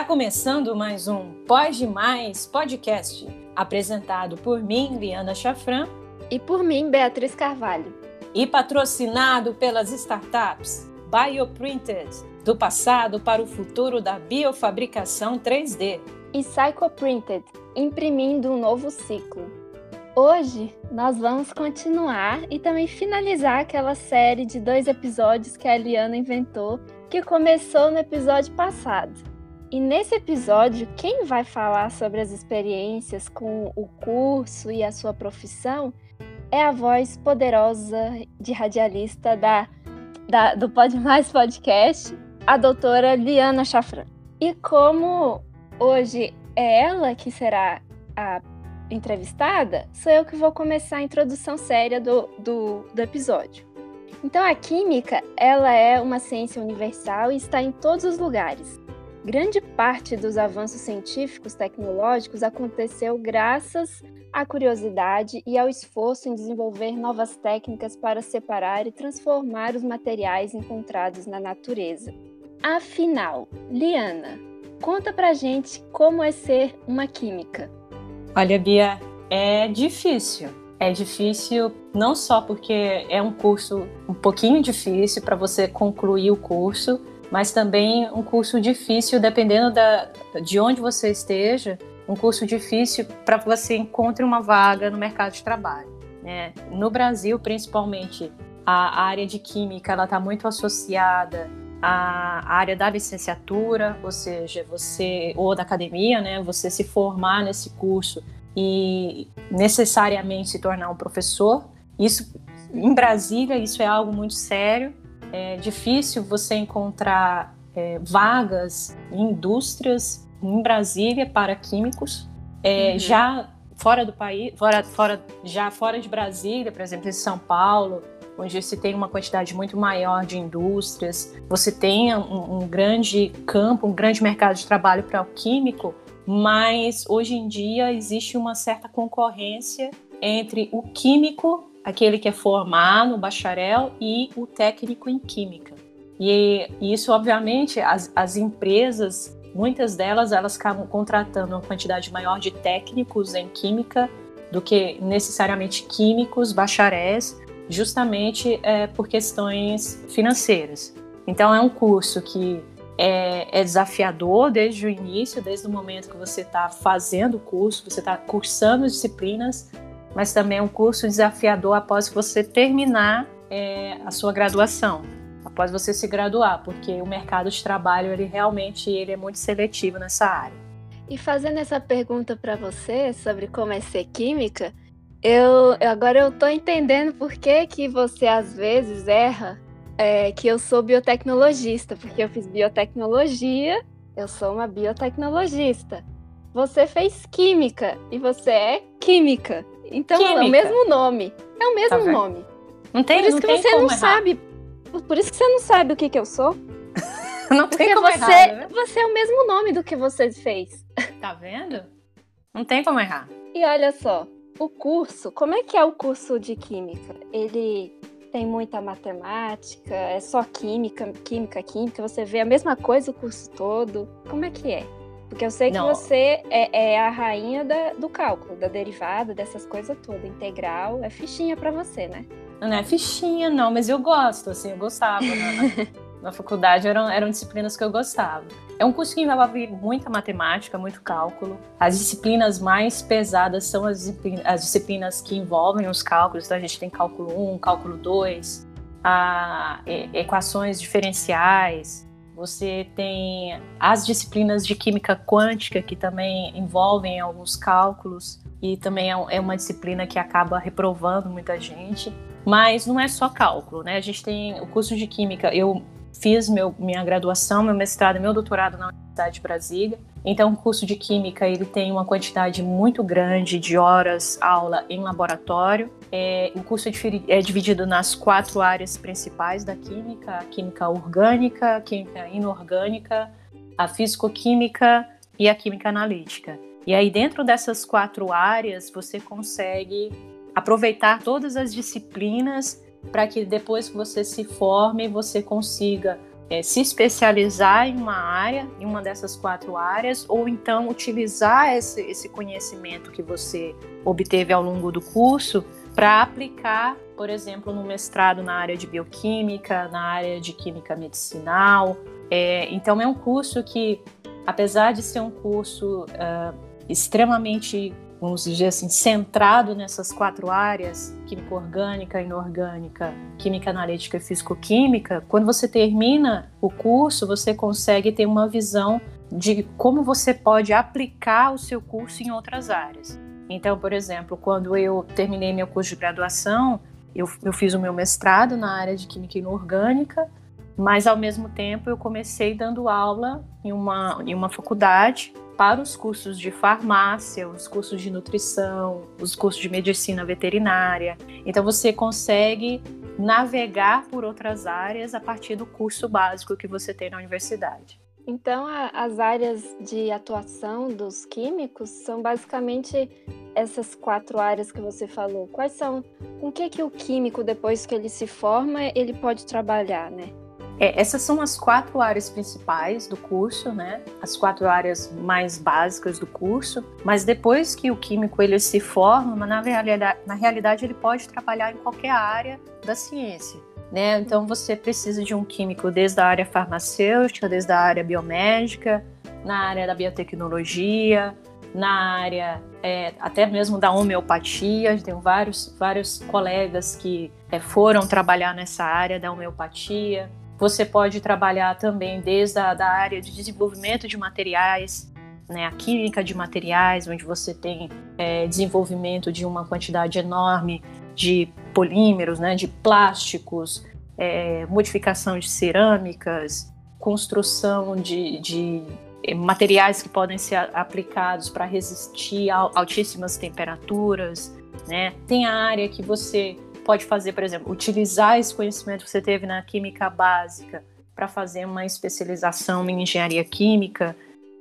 Está começando mais um Pode Mais Podcast, apresentado por mim, Liana Chafran, e por mim, Beatriz Carvalho, e patrocinado pelas startups Bioprinted, do passado para o futuro da biofabricação 3D, e Psychoprinted, imprimindo um novo ciclo. Hoje nós vamos continuar e também finalizar aquela série de dois episódios que a Eliana inventou, que começou no episódio passado. E nesse episódio, quem vai falar sobre as experiências com o curso e a sua profissão é a voz poderosa de radialista da, da do Pode Mais Podcast, a doutora Liana Chafran. E como hoje é ela que será a entrevistada, sou eu que vou começar a introdução séria do, do, do episódio. Então, a química, ela é uma ciência universal e está em todos os lugares. Grande parte dos avanços científicos tecnológicos aconteceu graças à curiosidade e ao esforço em desenvolver novas técnicas para separar e transformar os materiais encontrados na natureza. Afinal, Liana, conta pra gente como é ser uma química. Olha, Bia, é difícil. É difícil não só porque é um curso um pouquinho difícil para você concluir o curso, mas também um curso difícil, dependendo da, de onde você esteja, um curso difícil para que você encontre uma vaga no mercado de trabalho. Né? No Brasil, principalmente, a área de química ela está muito associada à área da licenciatura, ou seja, você ou da academia, né? Você se formar nesse curso e necessariamente se tornar um professor. Isso em Brasília isso é algo muito sério é difícil você encontrar é, vagas em indústrias em Brasília para químicos. É, uhum. Já fora do país, fora, fora, já fora de Brasília, por exemplo, em São Paulo, onde se tem uma quantidade muito maior de indústrias, você tem um, um grande campo, um grande mercado de trabalho para o químico, mas hoje em dia existe uma certa concorrência entre o químico aquele que é formado, bacharel, e o técnico em química. E, isso, obviamente, as, as empresas, muitas delas, elas acabam contratando uma quantidade maior de técnicos em química do que necessariamente químicos, bacharéis, justamente é, por questões financeiras. Então, é um curso que é, é, desafiador desde o início, desde o momento que você está fazendo o curso, você está cursando disciplinas, mas também é um curso desafiador após você terminar é, a sua graduação, após você se graduar, porque o mercado de trabalho ele realmente ele é muito seletivo nessa área. E fazendo essa pergunta para você sobre como é ser química, eu agora eu tô entendendo por que, que você às vezes erra é, que eu sou biotecnologista, porque eu fiz biotecnologia, eu sou uma biotecnologista. Você fez química e você é química. Então Química. é o mesmo nome. É o mesmo tá nome. Não tem, Por isso não que tem você não errar. sabe. Por isso que você não sabe o que, que eu sou. não tem Porque como você, errar, né? você é o mesmo nome do que você fez. Tá vendo? Não tem como errar. E olha só, o curso, como é que é o curso de química? Ele tem muita matemática, é só química, química, química, você vê a mesma coisa o curso todo. Como é que é? Porque eu sei que não. você é, é, a rainha da, do cálculo, da derivada, dessas coisas todas. Integral é fichinha para você, né? Não é fichinha, não, mas eu gosto, assim, eu gostava. Né? Na, faculdade eram, eram disciplinas que eu gostava. É um curso que envolve muita matemática, muito cálculo. As disciplinas mais pesadas são as disciplinas, as disciplinas que envolvem os cálculos. Então a gente tem cálculo 1, cálculo 2, a, equações diferenciais, você tem as disciplinas de química quântica, que também envolvem alguns cálculos, e também é, é uma disciplina que acaba reprovando muita gente. Mas não é só cálculo, né? A gente tem o curso de química. Eu fiz meu, minha graduação, meu mestrado e meu doutorado na Universidade de Brasília. Então, o curso de Química ele tem uma quantidade muito grande de horas aula em laboratório. É, o curso é, é dividido nas quatro áreas principais da Química: a Química Orgânica, a Química Inorgânica, a Físico-Química e a Química Analítica. E aí, dentro dessas quatro áreas, você consegue aproveitar todas as disciplinas para que depois que você se forme, você consiga é, se especializar em uma área, em uma dessas quatro áreas, ou então utilizar esse, esse conhecimento que você obteve ao longo do curso para aplicar, por exemplo, no mestrado na área de bioquímica, na área de química medicinal. É, então, é um curso que, apesar de ser um curso uh, extremamente vamos dizer assim, centrado nessas quatro áreas, química orgânica, inorgânica, química analítica e fisicoquímica, quando você termina o curso, você consegue ter uma visão de como você pode aplicar o seu curso em outras áreas. Então, por exemplo, quando eu terminei meu curso de graduação, eu, eu fiz o meu mestrado na área de química inorgânica, mas ao mesmo tempo eu comecei dando aula em uma, em uma faculdade para os cursos de farmácia, os cursos de nutrição, os cursos de medicina veterinária. Então você consegue navegar por outras áreas a partir do curso básico que você tem na universidade. Então, as áreas de atuação dos químicos são basicamente essas quatro áreas que você falou. Quais são? Com que que o químico depois que ele se forma ele pode trabalhar, né? É, essas são as quatro áreas principais do curso, né? As quatro áreas mais básicas do curso. Mas depois que o químico ele se forma, na realidade, na realidade ele pode trabalhar em qualquer área da ciência. Né? Então você precisa de um químico desde a área farmacêutica, desde a área biomédica, na área da biotecnologia, na área é, até mesmo da homeopatia. Tenho vários, vários colegas que é, foram trabalhar nessa área da homeopatia. Você pode trabalhar também desde a da área de desenvolvimento de materiais, né, a química de materiais, onde você tem é, desenvolvimento de uma quantidade enorme de polímeros, né, de plásticos, é, modificação de cerâmicas, construção de, de é, materiais que podem ser aplicados para resistir a altíssimas temperaturas. Né? Tem a área que você pode fazer, por exemplo, utilizar esse conhecimento que você teve na química básica para fazer uma especialização em engenharia química.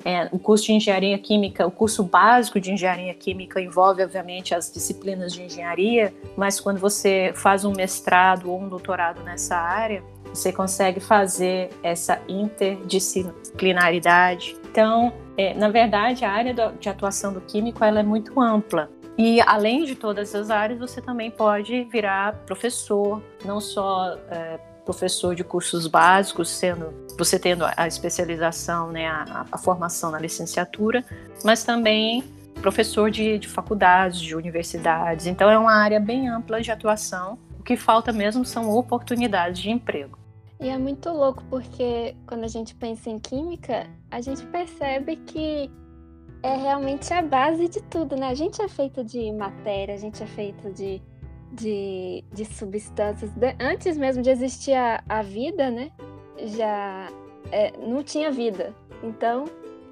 É, o curso de engenharia química, o curso básico de engenharia química envolve, obviamente, as disciplinas de engenharia, mas quando você faz um mestrado ou um doutorado nessa área, você consegue fazer essa interdisciplinaridade. Então, é, na verdade, a área de atuação do químico ela é muito ampla. E além de todas as áreas, você também pode virar professor, não só é, professor de cursos básicos, sendo você tendo a especialização, né, a, a formação na licenciatura, mas também professor de, de faculdades, de universidades. Então é uma área bem ampla de atuação. O que falta mesmo são oportunidades de emprego. E é muito louco porque quando a gente pensa em química, a gente percebe que é realmente a base de tudo, né? A gente é feito de matéria, a gente é feito de, de, de substâncias. Antes mesmo de existir a, a vida, né? Já é, não tinha vida. Então,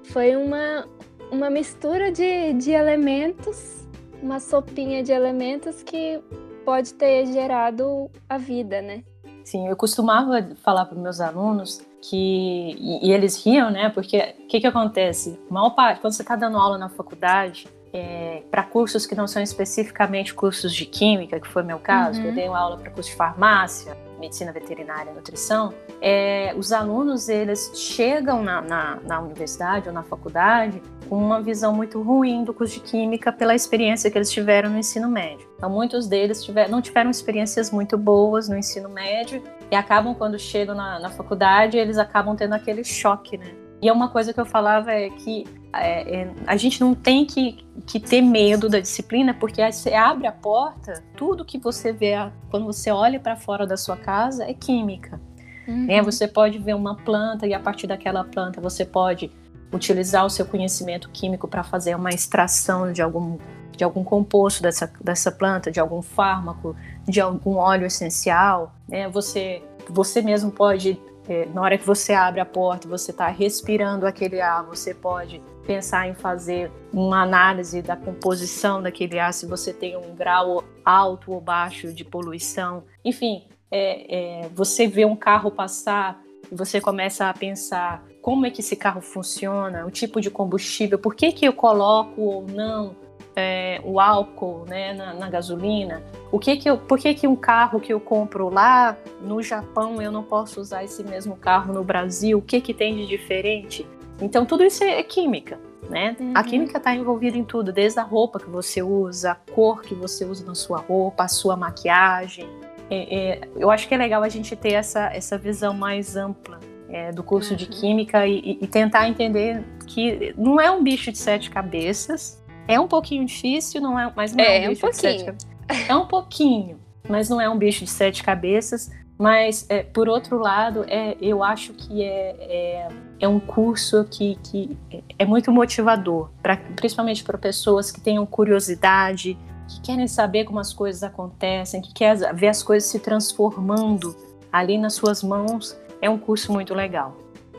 foi uma, uma mistura de, de elementos, uma sopinha de elementos que pode ter gerado a vida, né? Sim, eu costumava falar para meus alunos que e, e, eles riam, né? Porque o que, que acontece? Maior parte, quando você está dando aula na faculdade, é, para cursos que não são especificamente cursos de química, que foi meu caso, uhum. eu dei uma aula para curso de farmácia, medicina veterinária, nutrição, é, os alunos eles chegam na, na, na, universidade ou na faculdade com uma visão muito ruim do curso de química pela experiência que eles tiveram no ensino médio. Então, muitos deles tiver, não tiveram experiências muito boas no ensino médio e acabam, quando chegam na, na faculdade, eles acabam tendo aquele choque, né? E é uma coisa que eu falava é que é, é, a gente não tem que, que ter medo da disciplina, porque você abre a porta, tudo que você vê quando você olha para fora da sua casa é química. Uhum. Né? Você pode ver uma planta e a partir daquela planta você pode utilizar o seu conhecimento químico para fazer uma extração de algum, de algum composto dessa, dessa planta, de algum fármaco, de algum óleo essencial. Né? Você, você mesmo pode é, na hora que você abre a porta, você está respirando aquele ar, você pode pensar em fazer uma análise da composição daquele ar, se você tem um grau alto ou baixo de poluição. Enfim, é, é, você vê um carro passar e você começa a pensar como é que esse carro funciona, o tipo de combustível, por que, que eu coloco ou não é, o álcool né, na, na, gasolina? O que que eu, por que, que um carro que eu compro lá no Japão eu não posso usar esse mesmo carro no Brasil? O que, que tem de diferente? Então, tudo isso é química. Né? Uhum. A química está envolvida em tudo, desde a roupa que você usa, a cor que você usa na sua roupa, a sua maquiagem. É, é, eu acho que é legal a gente ter essa, essa visão mais ampla é, do curso uhum. de química e, e, tentar entender que não é um bicho de sete cabeças. É um pouquinho difícil, não é, mas não é, é um bicho um de sete cabeças. É um pouquinho, mas não é um bicho de sete cabeças. Mas, é, por outro lado, é, eu acho que é, é, é um curso que, que é muito motivador, pra, principalmente para pessoas que tenham curiosidade, que querem saber como as coisas acontecem, que querem ver as coisas se transformando ali nas suas mãos é um curso muito legal.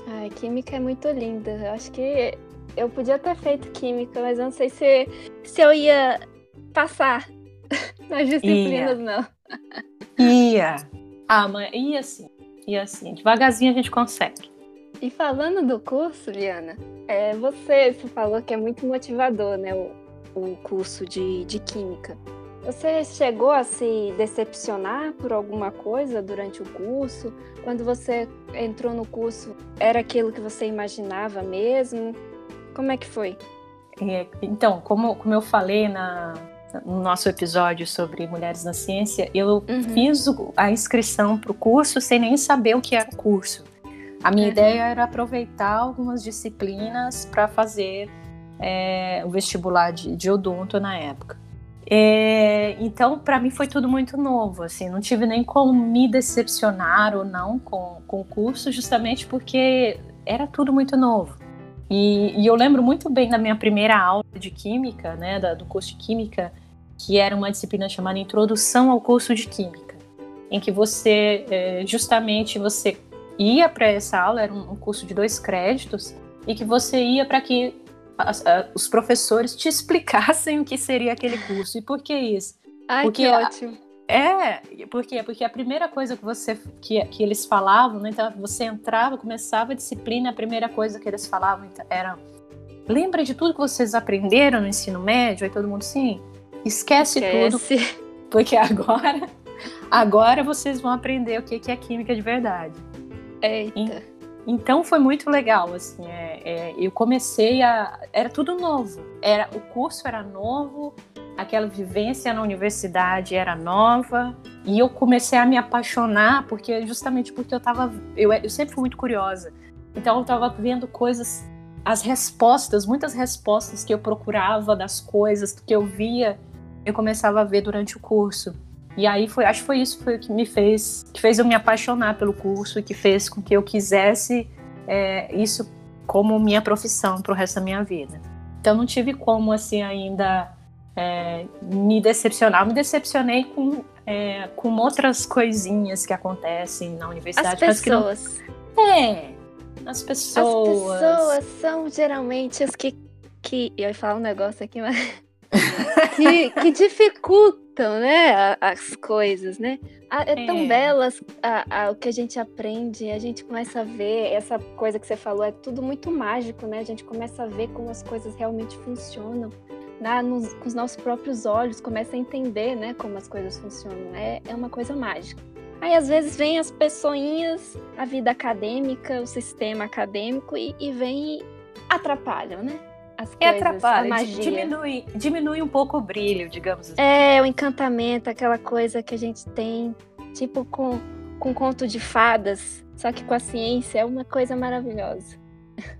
Ai, química é muito linda. Eu acho que eu podia ter feito química, mas não sei se, se eu ia passar nas disciplinas, ia. não. Ia. Ah, mas ia sim. Ia sim. Devagarzinho a gente consegue. E falando do curso, Liana, é, você, você falou que é muito motivador, né? O, o curso de, de Química. Você chegou a se decepcionar por alguma coisa durante o curso? Quando você entrou no curso, era aquilo que você imaginava mesmo? Como é que foi? É, então, como, como eu falei na, no nosso episódio sobre mulheres na ciência, eu uhum. fiz a inscrição para o curso sem nem saber o que era o curso. A minha uhum. ideia era aproveitar algumas disciplinas para fazer é, o vestibular de, de odonto na época. É, então, para mim foi tudo muito novo, assim, não tive nem como me decepcionar ou não com, com o curso, justamente porque era tudo muito novo. E, e, eu lembro muito bem da minha primeira aula de Química, né, da, do curso de Química, que era uma disciplina chamada Introdução ao Curso de Química, em que você, é, justamente, você ia para essa aula, era um, curso de dois créditos, e que você ia para que as, a, os professores te explicassem o que seria aquele curso. E por que isso? Ai, porque que ótimo. É, por quê? Porque a primeira coisa que você que, que eles falavam, né, então você entrava, começava a disciplina, a primeira coisa que eles falavam então, era lembra de tudo que vocês aprenderam no ensino médio? Aí todo mundo sim, esquece, esquece. tudo, porque agora agora vocês vão aprender o que é química de verdade. Eita. Então foi muito legal, assim, é, é, eu comecei a... era tudo novo, era o curso era novo, aquela vivência na universidade era nova, e eu comecei a me apaixonar, porque justamente porque eu tava, eu, eu sempre fui muito curiosa, então eu tava vendo coisas, as respostas, muitas respostas que eu procurava das coisas que eu via, eu começava a ver durante o curso. E aí foi, acho que foi isso foi que me fez, que fez eu me apaixonar pelo curso e que fez com que eu quisesse é, isso como minha profissão para o resto da minha vida. Então não tive como assim ainda é, me decepcionar. Me decepcionei com, é, com outras coisinhas que acontecem na universidade. As pessoas. Não... É, as pessoas. As pessoas são geralmente as que. que... Eu ia falar um negócio aqui, mas. que, que dificultam né, as coisas, né? É tão é. belas a, a, o que a gente aprende, a gente começa a ver essa coisa que você falou, é tudo muito mágico, né? A gente começa a ver como as coisas realmente funcionam. Na, nos, com os nossos próprios olhos, começa a entender, né, como as coisas funcionam. É, é uma coisa mágica. Aí às vezes vem as pessoinhas, a vida acadêmica, o sistema acadêmico e, e vem e atrapalham, né? as coisas, atrapalha, a diminui, diminui um pouco o brilho, digamos assim. É, o encantamento, aquela coisa que a gente tem, tipo com, com conto de fadas, só que com a ciência é uma coisa maravilhosa.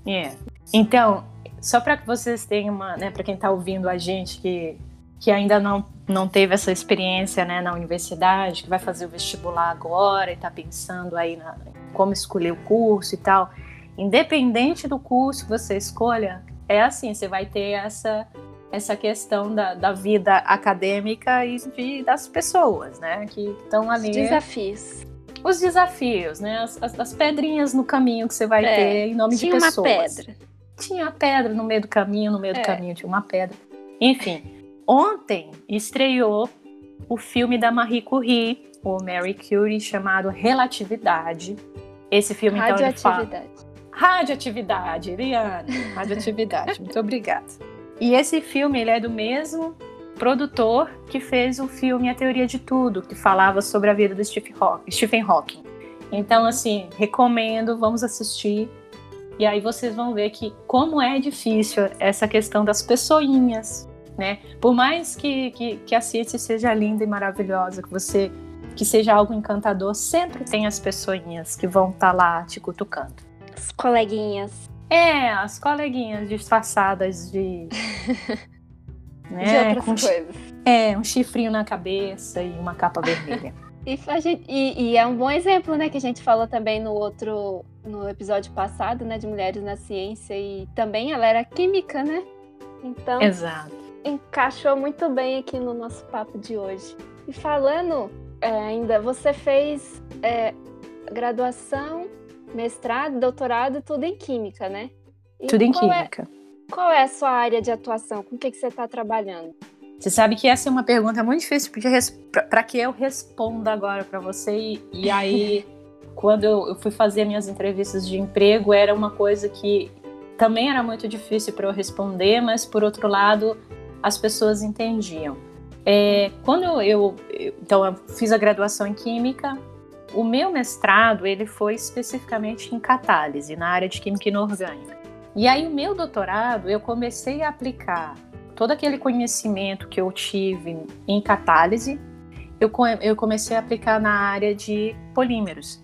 É. Então, só para que vocês tenham uma, né, para quem está ouvindo a gente que, que ainda não, não teve essa experiência né, na universidade, que vai fazer o vestibular agora e está pensando aí na, como escolher o curso e tal, independente do curso que você escolha, é assim, você vai ter essa essa questão da, da vida acadêmica e de, das pessoas, né, que estão ali. Os desafios. Os desafios, né, as, as, as pedrinhas no caminho que você vai é, ter em nome de pessoas. Tinha uma pedra. Tinha a pedra no meio do caminho, no meio é. do caminho tinha uma pedra. Enfim, ontem estreou o filme da Marie Curie, o Mary Curie, chamado Relatividade. Esse filme, então, ele fala... Radioatividade, Liane. Radioatividade. Muito obrigada. E esse filme ele é do mesmo produtor que fez o filme A Teoria de Tudo, que falava sobre a vida do Stephen Hawking. Então, assim, recomendo, vamos assistir. E aí vocês vão ver que como é difícil essa questão das pessoinhas, né? Por mais que, que, que a ciência seja linda e maravilhosa, que você que seja algo encantador, sempre tem as pessoinhas que vão estar tá lá te cutucando. As coleguinhas. É, as coleguinhas disfarçadas de. né, de outras coisas. É, um chifrinho na cabeça e uma capa vermelha. E, gente, e, e, é um bom exemplo, né, que a gente falou também no outro, no episódio passado, né, de mulheres na ciência e também ela era química, né? Então, Exato. encaixou muito bem aqui no nosso papo de hoje. E falando é, ainda, você fez é, graduação, mestrado, doutorado, tudo em química, né? E tudo em é química. É, qual é a sua área de atuação? Com o que, que você está trabalhando? Você sabe que essa é uma pergunta muito difícil para que eu responda agora para você. E, e aí, quando eu, eu fui fazer minhas entrevistas de emprego, era uma coisa que também era muito difícil para eu responder, mas por outro lado, as pessoas entendiam. É, quando eu, eu, então eu fiz a graduação em química, o meu mestrado ele foi especificamente em catálise, na área de química inorgânica. E aí o meu doutorado eu comecei a aplicar todo aquele conhecimento que eu tive em catálise, eu, eu comecei a aplicar na área de polímeros.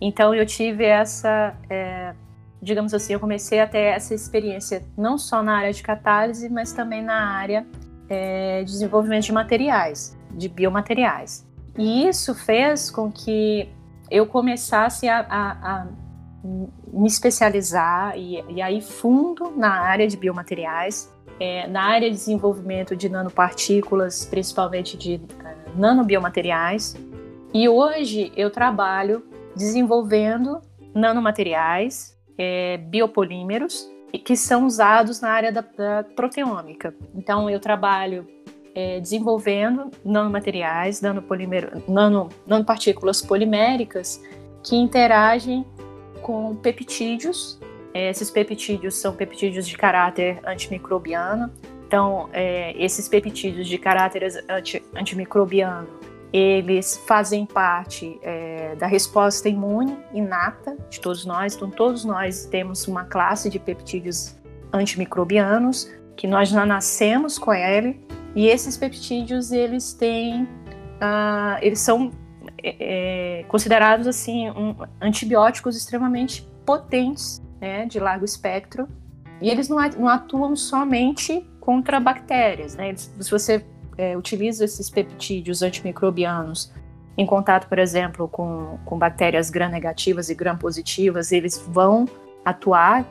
Então eu tive essa, é, digamos assim, eu comecei a ter essa experiência não só na área de catálise, mas também na área é, de desenvolvimento de materiais, de biomateriais. E isso fez com que eu começasse a, a, a me especializar e, e aí fundo na área de biomateriais é, na área de desenvolvimento de nanopartículas, principalmente de uh, nanobiomateriais. E hoje eu trabalho desenvolvendo nanomateriais, é, biopolímeros, que são usados na área da, da proteômica. Então eu trabalho é, desenvolvendo nanomateriais, nanopolímero, nano, nanopartículas poliméricas que interagem com peptídeos é, esses peptídeos são peptídeos de caráter antimicrobiano. Então, é, esses peptídeos de caráter anti, antimicrobiano, eles fazem parte é, da resposta imune inata de todos nós. Então, todos nós temos uma classe de peptídeos antimicrobianos que nós já nascemos com ele. E esses peptídeos, eles têm, uh, eles são é, é, considerados assim um, antibióticos extremamente potentes né, de largo espectro, e eles não, atuam somente contra bactérias. Né? Se você é, utiliza esses peptídeos antimicrobianos em contato, por exemplo, com, com bactérias gram-negativas e gram-positivas, eles vão atuar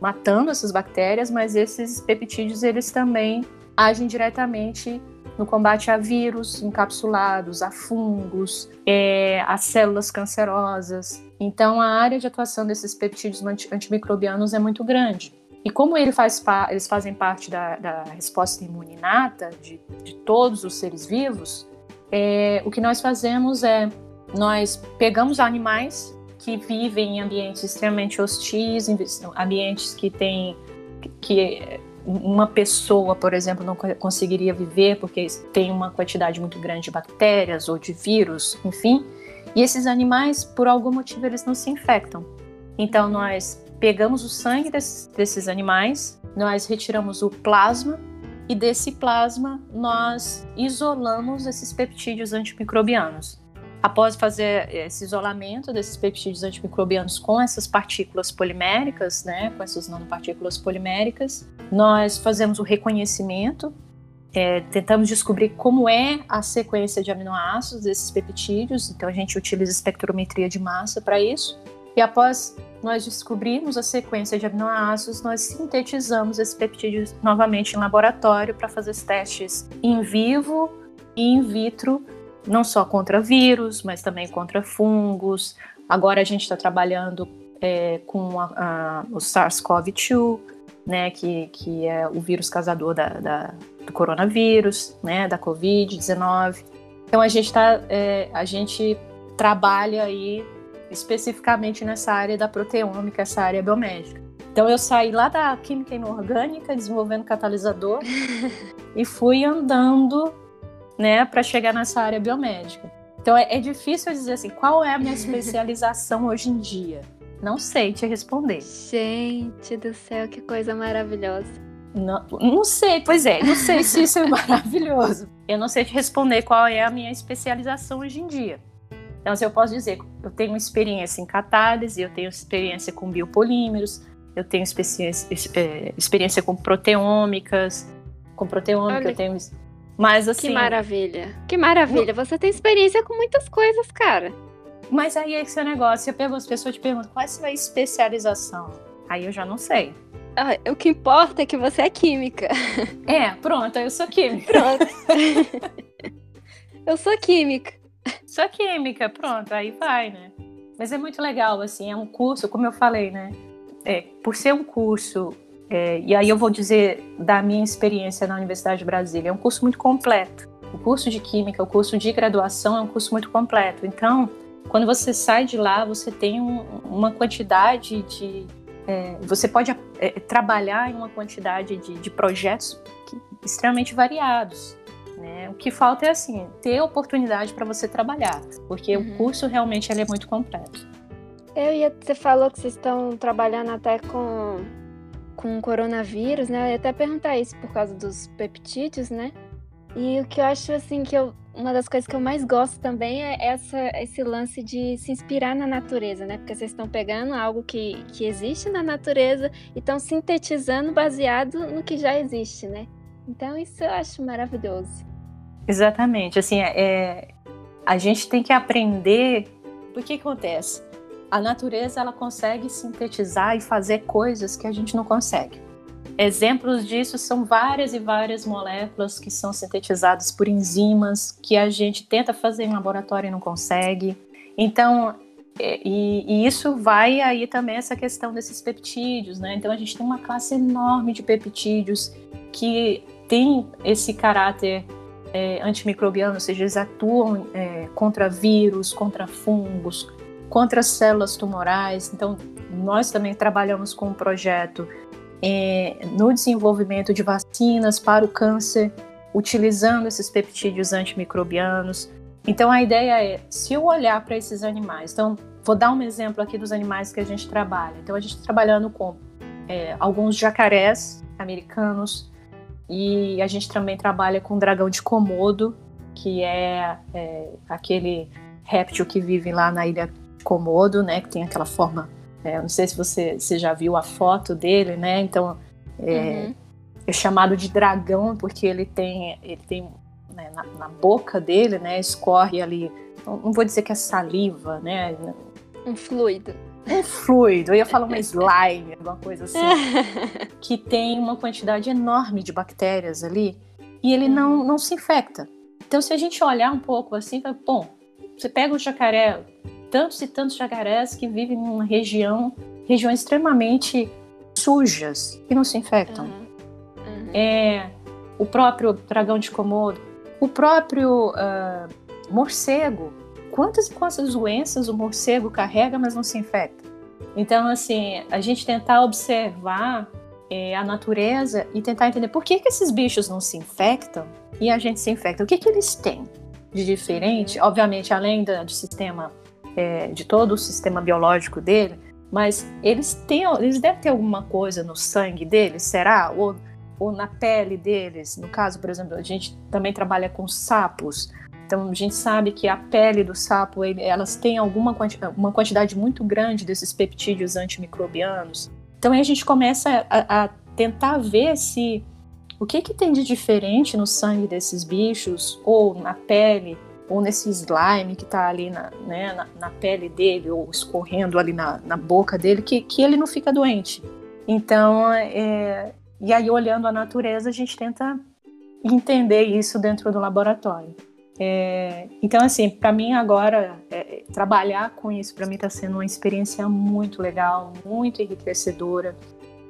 matando essas bactérias, mas esses peptídeos eles também agem diretamente no combate a vírus encapsulados, a fungos, é, a células cancerosas. Então, a área de atuação desses peptídeos antimicrobianos é muito grande. E como ele faz eles fazem parte da, da resposta imune inata de, de, todos os seres vivos, é, o que nós fazemos é nós pegamos animais que vivem em ambientes extremamente hostis, ambientes que têm que uma pessoa, por exemplo, não conseguiria viver porque tem uma quantidade muito grande de bactérias ou de vírus, enfim. E esses animais, por algum motivo, eles não se infectam. Então, nós pegamos o sangue desses, desses animais, nós retiramos o plasma e desse plasma nós isolamos esses peptídeos antimicrobianos. Após fazer esse isolamento desses peptídeos antimicrobianos com essas partículas poliméricas, né, com essas nanopartículas poliméricas, nós fazemos o reconhecimento, é, tentamos descobrir como é a sequência de aminoácidos desses peptídeos, então a gente utiliza espectrometria de massa para isso. E após nós descobrirmos a sequência de aminoácidos, nós sintetizamos esses peptídeos novamente em laboratório para fazer os testes in vivo e in vitro não só contra vírus, mas também contra fungos. Agora a gente está trabalhando é, com a, a, o SARS-CoV-2, né, que, que é o vírus causador da, da, do coronavírus, né, da Covid-19. Então a gente tá, é, a gente trabalha aí especificamente nessa área da proteômica, essa área biomédica. Então eu saí lá da química inorgânica, desenvolvendo catalisador, e fui andando, né, para chegar nessa área biomédica. Então é, é difícil dizer assim, qual é a minha especialização hoje em dia? Não sei te responder. Gente do céu, que coisa maravilhosa. Não, não sei, pois é, não sei se isso é maravilhoso. Eu não sei te responder qual é a minha especialização hoje em dia. Então, se eu posso dizer, eu tenho experiência em catálise, eu tenho experiência com biopolímeros, eu tenho experiência, é, experiência com proteômicas, com proteômica, Olha, eu tenho. Mas assim. Que maravilha! Que maravilha! Você tem experiência com muitas coisas, cara. Mas aí é esse negócio. Eu as pessoas te perguntam qual é a sua especialização. Aí eu já não sei. Ah, o que importa é que você é química. É, pronto, eu sou química. Pronto. eu sou química. Sou química, pronto, aí vai, né? Mas é muito legal, assim, é um curso, como eu falei, né? É, por ser um curso, é, e aí eu vou dizer da minha experiência na Universidade de Brasília, é um curso muito completo. O curso de Química, o curso de graduação é um curso muito completo. Então, quando você sai de lá, você tem um, uma quantidade de. É, você pode é, trabalhar em uma quantidade de, de projetos que, extremamente variados. Né? O que falta é assim ter oportunidade para você trabalhar, porque uhum. o curso realmente ele é muito completo. Eu ia, você falou que vocês estão trabalhando até com com coronavírus, né? Eu ia até perguntar isso por causa dos peptídeos, né? E o que eu acho assim que eu uma das coisas que eu mais gosto também é essa, esse lance de se inspirar na natureza, né? Porque vocês estão pegando algo que, que existe na natureza e estão sintetizando baseado no que já existe, né? Então isso eu acho maravilhoso. Exatamente. Assim, é, a gente tem que aprender. O que acontece? A natureza ela consegue sintetizar e fazer coisas que a gente não consegue. Exemplos disso são várias e várias moléculas que são sintetizadas por enzimas que a gente tenta fazer em laboratório e não consegue. Então, é, e, e, isso vai aí também essa questão desses peptídeos, né? Então a gente tem uma classe enorme de peptídeos que tem esse caráter é, antimicrobiano, ou seja, eles atuam é, contra vírus, contra fungos, contra células tumorais. Então nós também trabalhamos com um projeto é, no desenvolvimento de vacinas para o câncer, utilizando esses peptídeos antimicrobianos. Então a ideia é, se eu olhar para esses animais, então vou dar um exemplo aqui dos animais que a gente trabalha. Então a gente está trabalhando com é, alguns jacarés americanos e a gente também trabalha com dragão de Komodo, que é, é aquele réptil que vive lá na ilha Komodo, né, que tem aquela forma é, não sei se você, você já viu a foto dele, né? Então é, uhum. é chamado de dragão porque ele tem, ele tem né, na, na, boca dele, né? Escorre ali, não, não, vou dizer que é saliva, né? Um fluido. Um fluido, eu ia falar uma slime, alguma coisa assim, que tem uma quantidade enorme de bactérias ali e ele não, uhum. não se infecta. Então, se a gente olhar um pouco assim, bom, você pega o jacaré, tantos e tantos jacarés que vivem numa região, regiões extremamente sujas e não se infectam. Uhum. Uhum. É, o próprio dragão de Komodo, o próprio uh, morcego. Quantas e quantas doenças o morcego carrega, mas não se infecta? Então, assim, a gente tentar observar é, a natureza e tentar entender por que, que esses bichos não se infectam e a gente se infecta. O que, que eles têm de diferente? Uhum. Obviamente, além do, do sistema é, de todo o sistema biológico dele, mas eles têm, eles devem ter alguma coisa no sangue deles, será? Ou, ou na pele deles? No caso, por exemplo, a gente também trabalha com sapos. Então a gente sabe que a pele do sapo, ele, elas têm alguma quantidade, uma quantidade muito grande desses peptídeos antimicrobianos. Então aí a gente começa a, a tentar ver se o que, que tem de diferente no sangue desses bichos ou na pele ou nesse slime que está ali na, né, na, na, pele dele, ou escorrendo ali na, na boca dele, que, que ele não fica doente. Então, é, e aí olhando a natureza, a gente tenta entender isso dentro do laboratório. É, então, assim, para mim agora, é, trabalhar com isso para mim está sendo uma experiência muito legal, muito enriquecedora.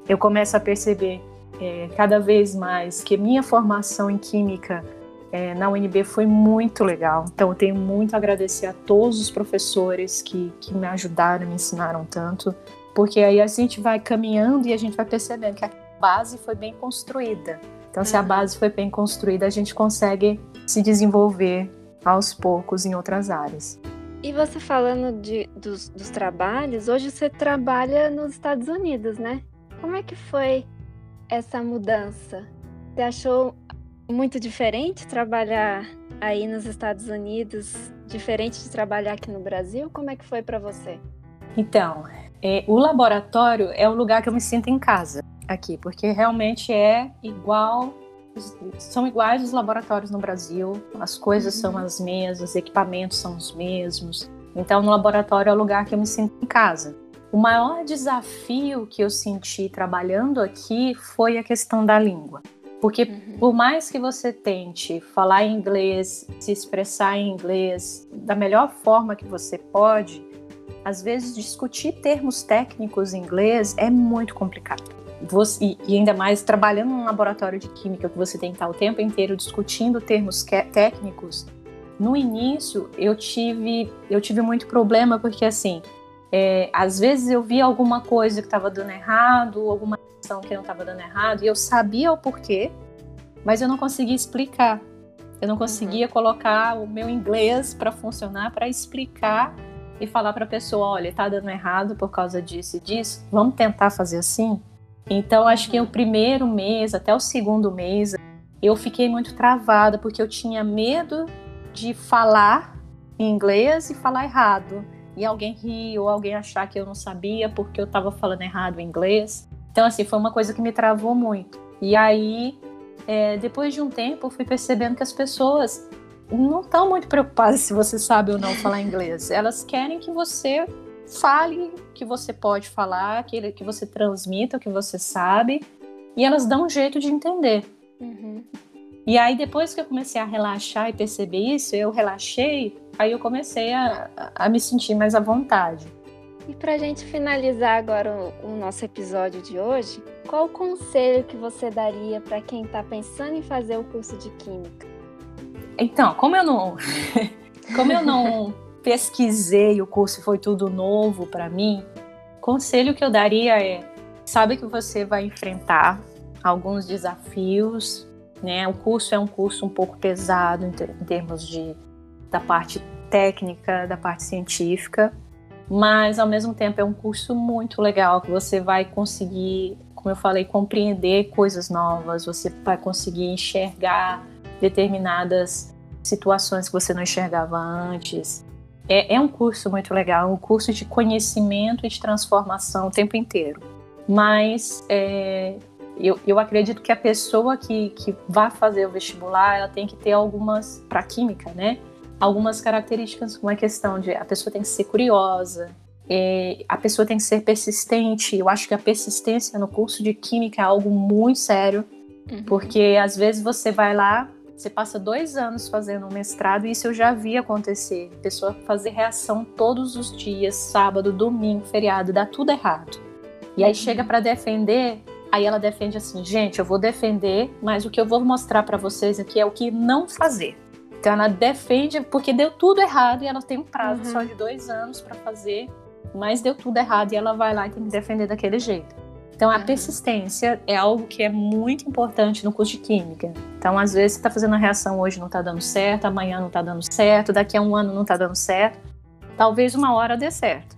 Eu começo a perceber é, cada vez mais que minha formação em química é, na UNB foi muito legal. Então, eu tenho muito a agradecer a todos os professores que, que me ajudaram, me ensinaram tanto, porque aí a gente vai caminhando e a gente vai percebendo que a base foi bem construída. Então, se a uhum. base foi bem construída, a gente consegue se desenvolver aos poucos em outras áreas. E você falando de, dos, dos trabalhos, hoje você trabalha nos Estados Unidos, né? Como é que foi essa mudança? Você achou muito diferente trabalhar aí nos Estados Unidos, diferente de trabalhar aqui no Brasil? Como é que foi para você? Então, é, o laboratório é o lugar que eu me sinto em casa aqui, porque realmente é igual, são iguais os laboratórios no Brasil, as coisas uhum. são as mesmas, os equipamentos são os mesmos. Então, no laboratório é o lugar que eu me sinto em casa. O maior desafio que eu senti trabalhando aqui foi a questão da língua. Porque uhum. por mais que você tente falar inglês, se expressar em inglês da melhor forma que você pode, às vezes discutir termos técnicos em inglês é muito complicado. Você, e ainda mais trabalhando num laboratório de química que você tem que estar o tempo inteiro discutindo termos técnicos. No início eu tive eu tive muito problema porque assim é, às vezes eu via alguma coisa que estava dando errado, alguma ação que não estava dando errado, e eu sabia o porquê, mas eu não conseguia explicar. Eu não conseguia uhum. colocar o meu inglês para funcionar, para explicar e falar para a pessoa: olha, está dando errado por causa disso e disso, vamos tentar fazer assim? Então, acho que o primeiro mês, até o segundo mês, eu fiquei muito travada, porque eu tinha medo de falar em inglês e falar errado e alguém rir ou alguém achar que eu não sabia porque eu estava falando errado em inglês. Então, assim, foi uma coisa que me travou muito. E aí, é, depois de um tempo, eu fui percebendo que as pessoas não estão muito preocupadas se você sabe ou não falar inglês. Elas querem que você fale que você pode falar, que, que você transmita o que você sabe, e elas dão um jeito de entender. Uhum. E aí, depois que eu comecei a relaxar e perceber isso, eu relaxei, aí eu comecei a, a me sentir mais à vontade. E para a gente finalizar agora o, o, nosso episódio de hoje, qual o conselho que você daria para quem está pensando em fazer o curso de Química? Então, como eu não, como eu não pesquisei o curso, foi tudo novo para mim, o conselho que eu daria é, sabe que você vai enfrentar alguns desafios, né? O curso é um curso um pouco pesado em, ter, em termos de da parte técnica, da parte científica, mas ao mesmo tempo é um curso muito legal que você vai conseguir, como eu falei, compreender coisas novas, você vai conseguir enxergar determinadas situações que você não enxergava antes. É, é um curso muito legal, um curso de conhecimento e de transformação o tempo inteiro. Mas é, eu, eu acredito que a pessoa que, que vai fazer o vestibular, ela tem que ter algumas, para química, né? Algumas características, como a questão de a pessoa tem que ser curiosa, a pessoa tem que ser persistente. Eu acho que a persistência no curso de química é algo muito sério, uhum. porque às vezes você vai lá, você passa dois anos fazendo um mestrado e isso eu já vi acontecer. A pessoa fazer reação todos os dias, sábado, domingo, feriado, dá tudo errado. E aí chega para defender, aí ela defende assim, gente, eu vou defender, mas o que eu vou mostrar para vocês aqui é o que não fazer. Então ela defende porque deu tudo errado e ela tem um prazo uhum. só de dois anos para fazer, mas deu tudo errado e ela vai lá e tem que defender daquele jeito. Então a uhum. persistência é algo que é muito importante no curso de química. Então às vezes você está fazendo a reação hoje não está dando certo, amanhã não está dando certo, daqui a um ano não está dando certo. Talvez uma hora dê certo.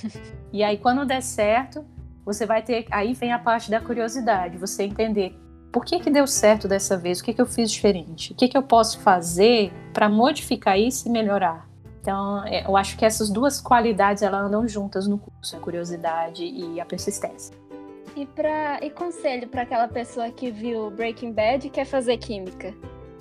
e aí quando der certo, você vai ter, aí vem a parte da curiosidade, você entender por que, que deu certo dessa vez? O que, que eu fiz diferente? O que, que eu posso fazer para modificar isso e melhorar? Então, é, eu acho que essas duas qualidades elas andam juntas no curso, a curiosidade e a persistência. E, pra, e conselho para aquela pessoa que viu Breaking Bad e quer fazer química?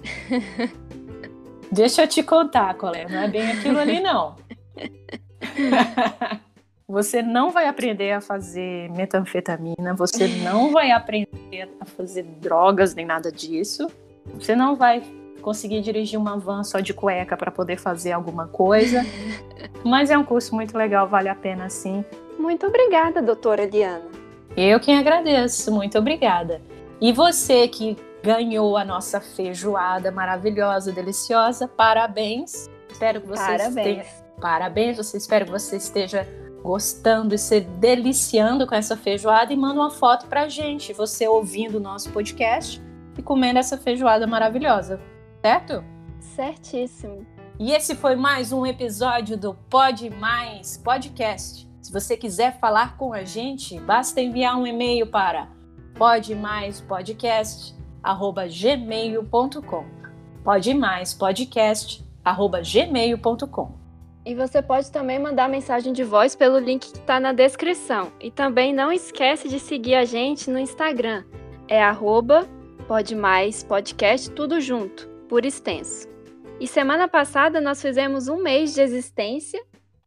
Deixa eu te contar, colega, não é bem aquilo ali, não. Você não vai aprender a fazer metanfetamina, você não vai aprender a fazer drogas nem nada disso. Você não vai conseguir dirigir uma van só de cueca para poder fazer alguma coisa. Mas é um curso muito legal, vale a pena sim. Muito obrigada, doutora Eliana. Eu quem agradeço, muito obrigada. E você que ganhou a nossa feijoada maravilhosa, deliciosa, parabéns. Espero que você parabéns. Esteja... Parabéns, você espero que você esteja gostando e se deliciando com essa feijoada e manda uma foto pra gente, você ouvindo o nosso podcast e comendo essa feijoada maravilhosa, certo? Certíssimo. E esse foi mais um episódio do Pode Mais Podcast. Se você quiser falar com a gente, basta enviar um e-mail para podemaispodcast@gmail.com. Pode mais podcast@gmail.com. E você pode também mandar mensagem de voz pelo link que está na descrição. E também não esquece de seguir a gente no Instagram. É arroba tudo junto, por extenso. E semana passada nós fizemos um mês de existência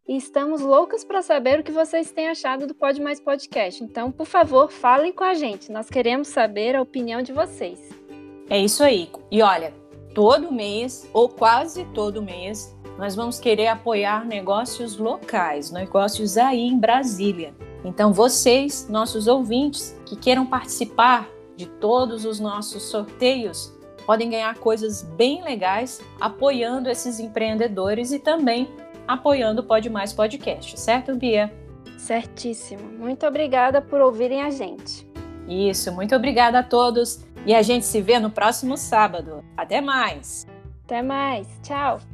e estamos loucas para saber o que vocês têm achado do Pod Mais Podcast. Então, por favor, falem com a gente. Nós queremos saber a opinião de vocês. É isso aí. E olha, todo mês, ou quase todo mês, nós vamos querer apoiar negócios locais, negócios aí em Brasília. Então, vocês, nossos ouvintes, que queiram participar de todos os nossos sorteios, podem ganhar coisas bem legais apoiando esses empreendedores e também apoiando o Pode Mais Podcast, certo, Bia? Certíssimo. Muito obrigada por ouvirem a gente. Isso, muito obrigada a todos e a gente se vê no próximo sábado. Até mais! Até mais, tchau!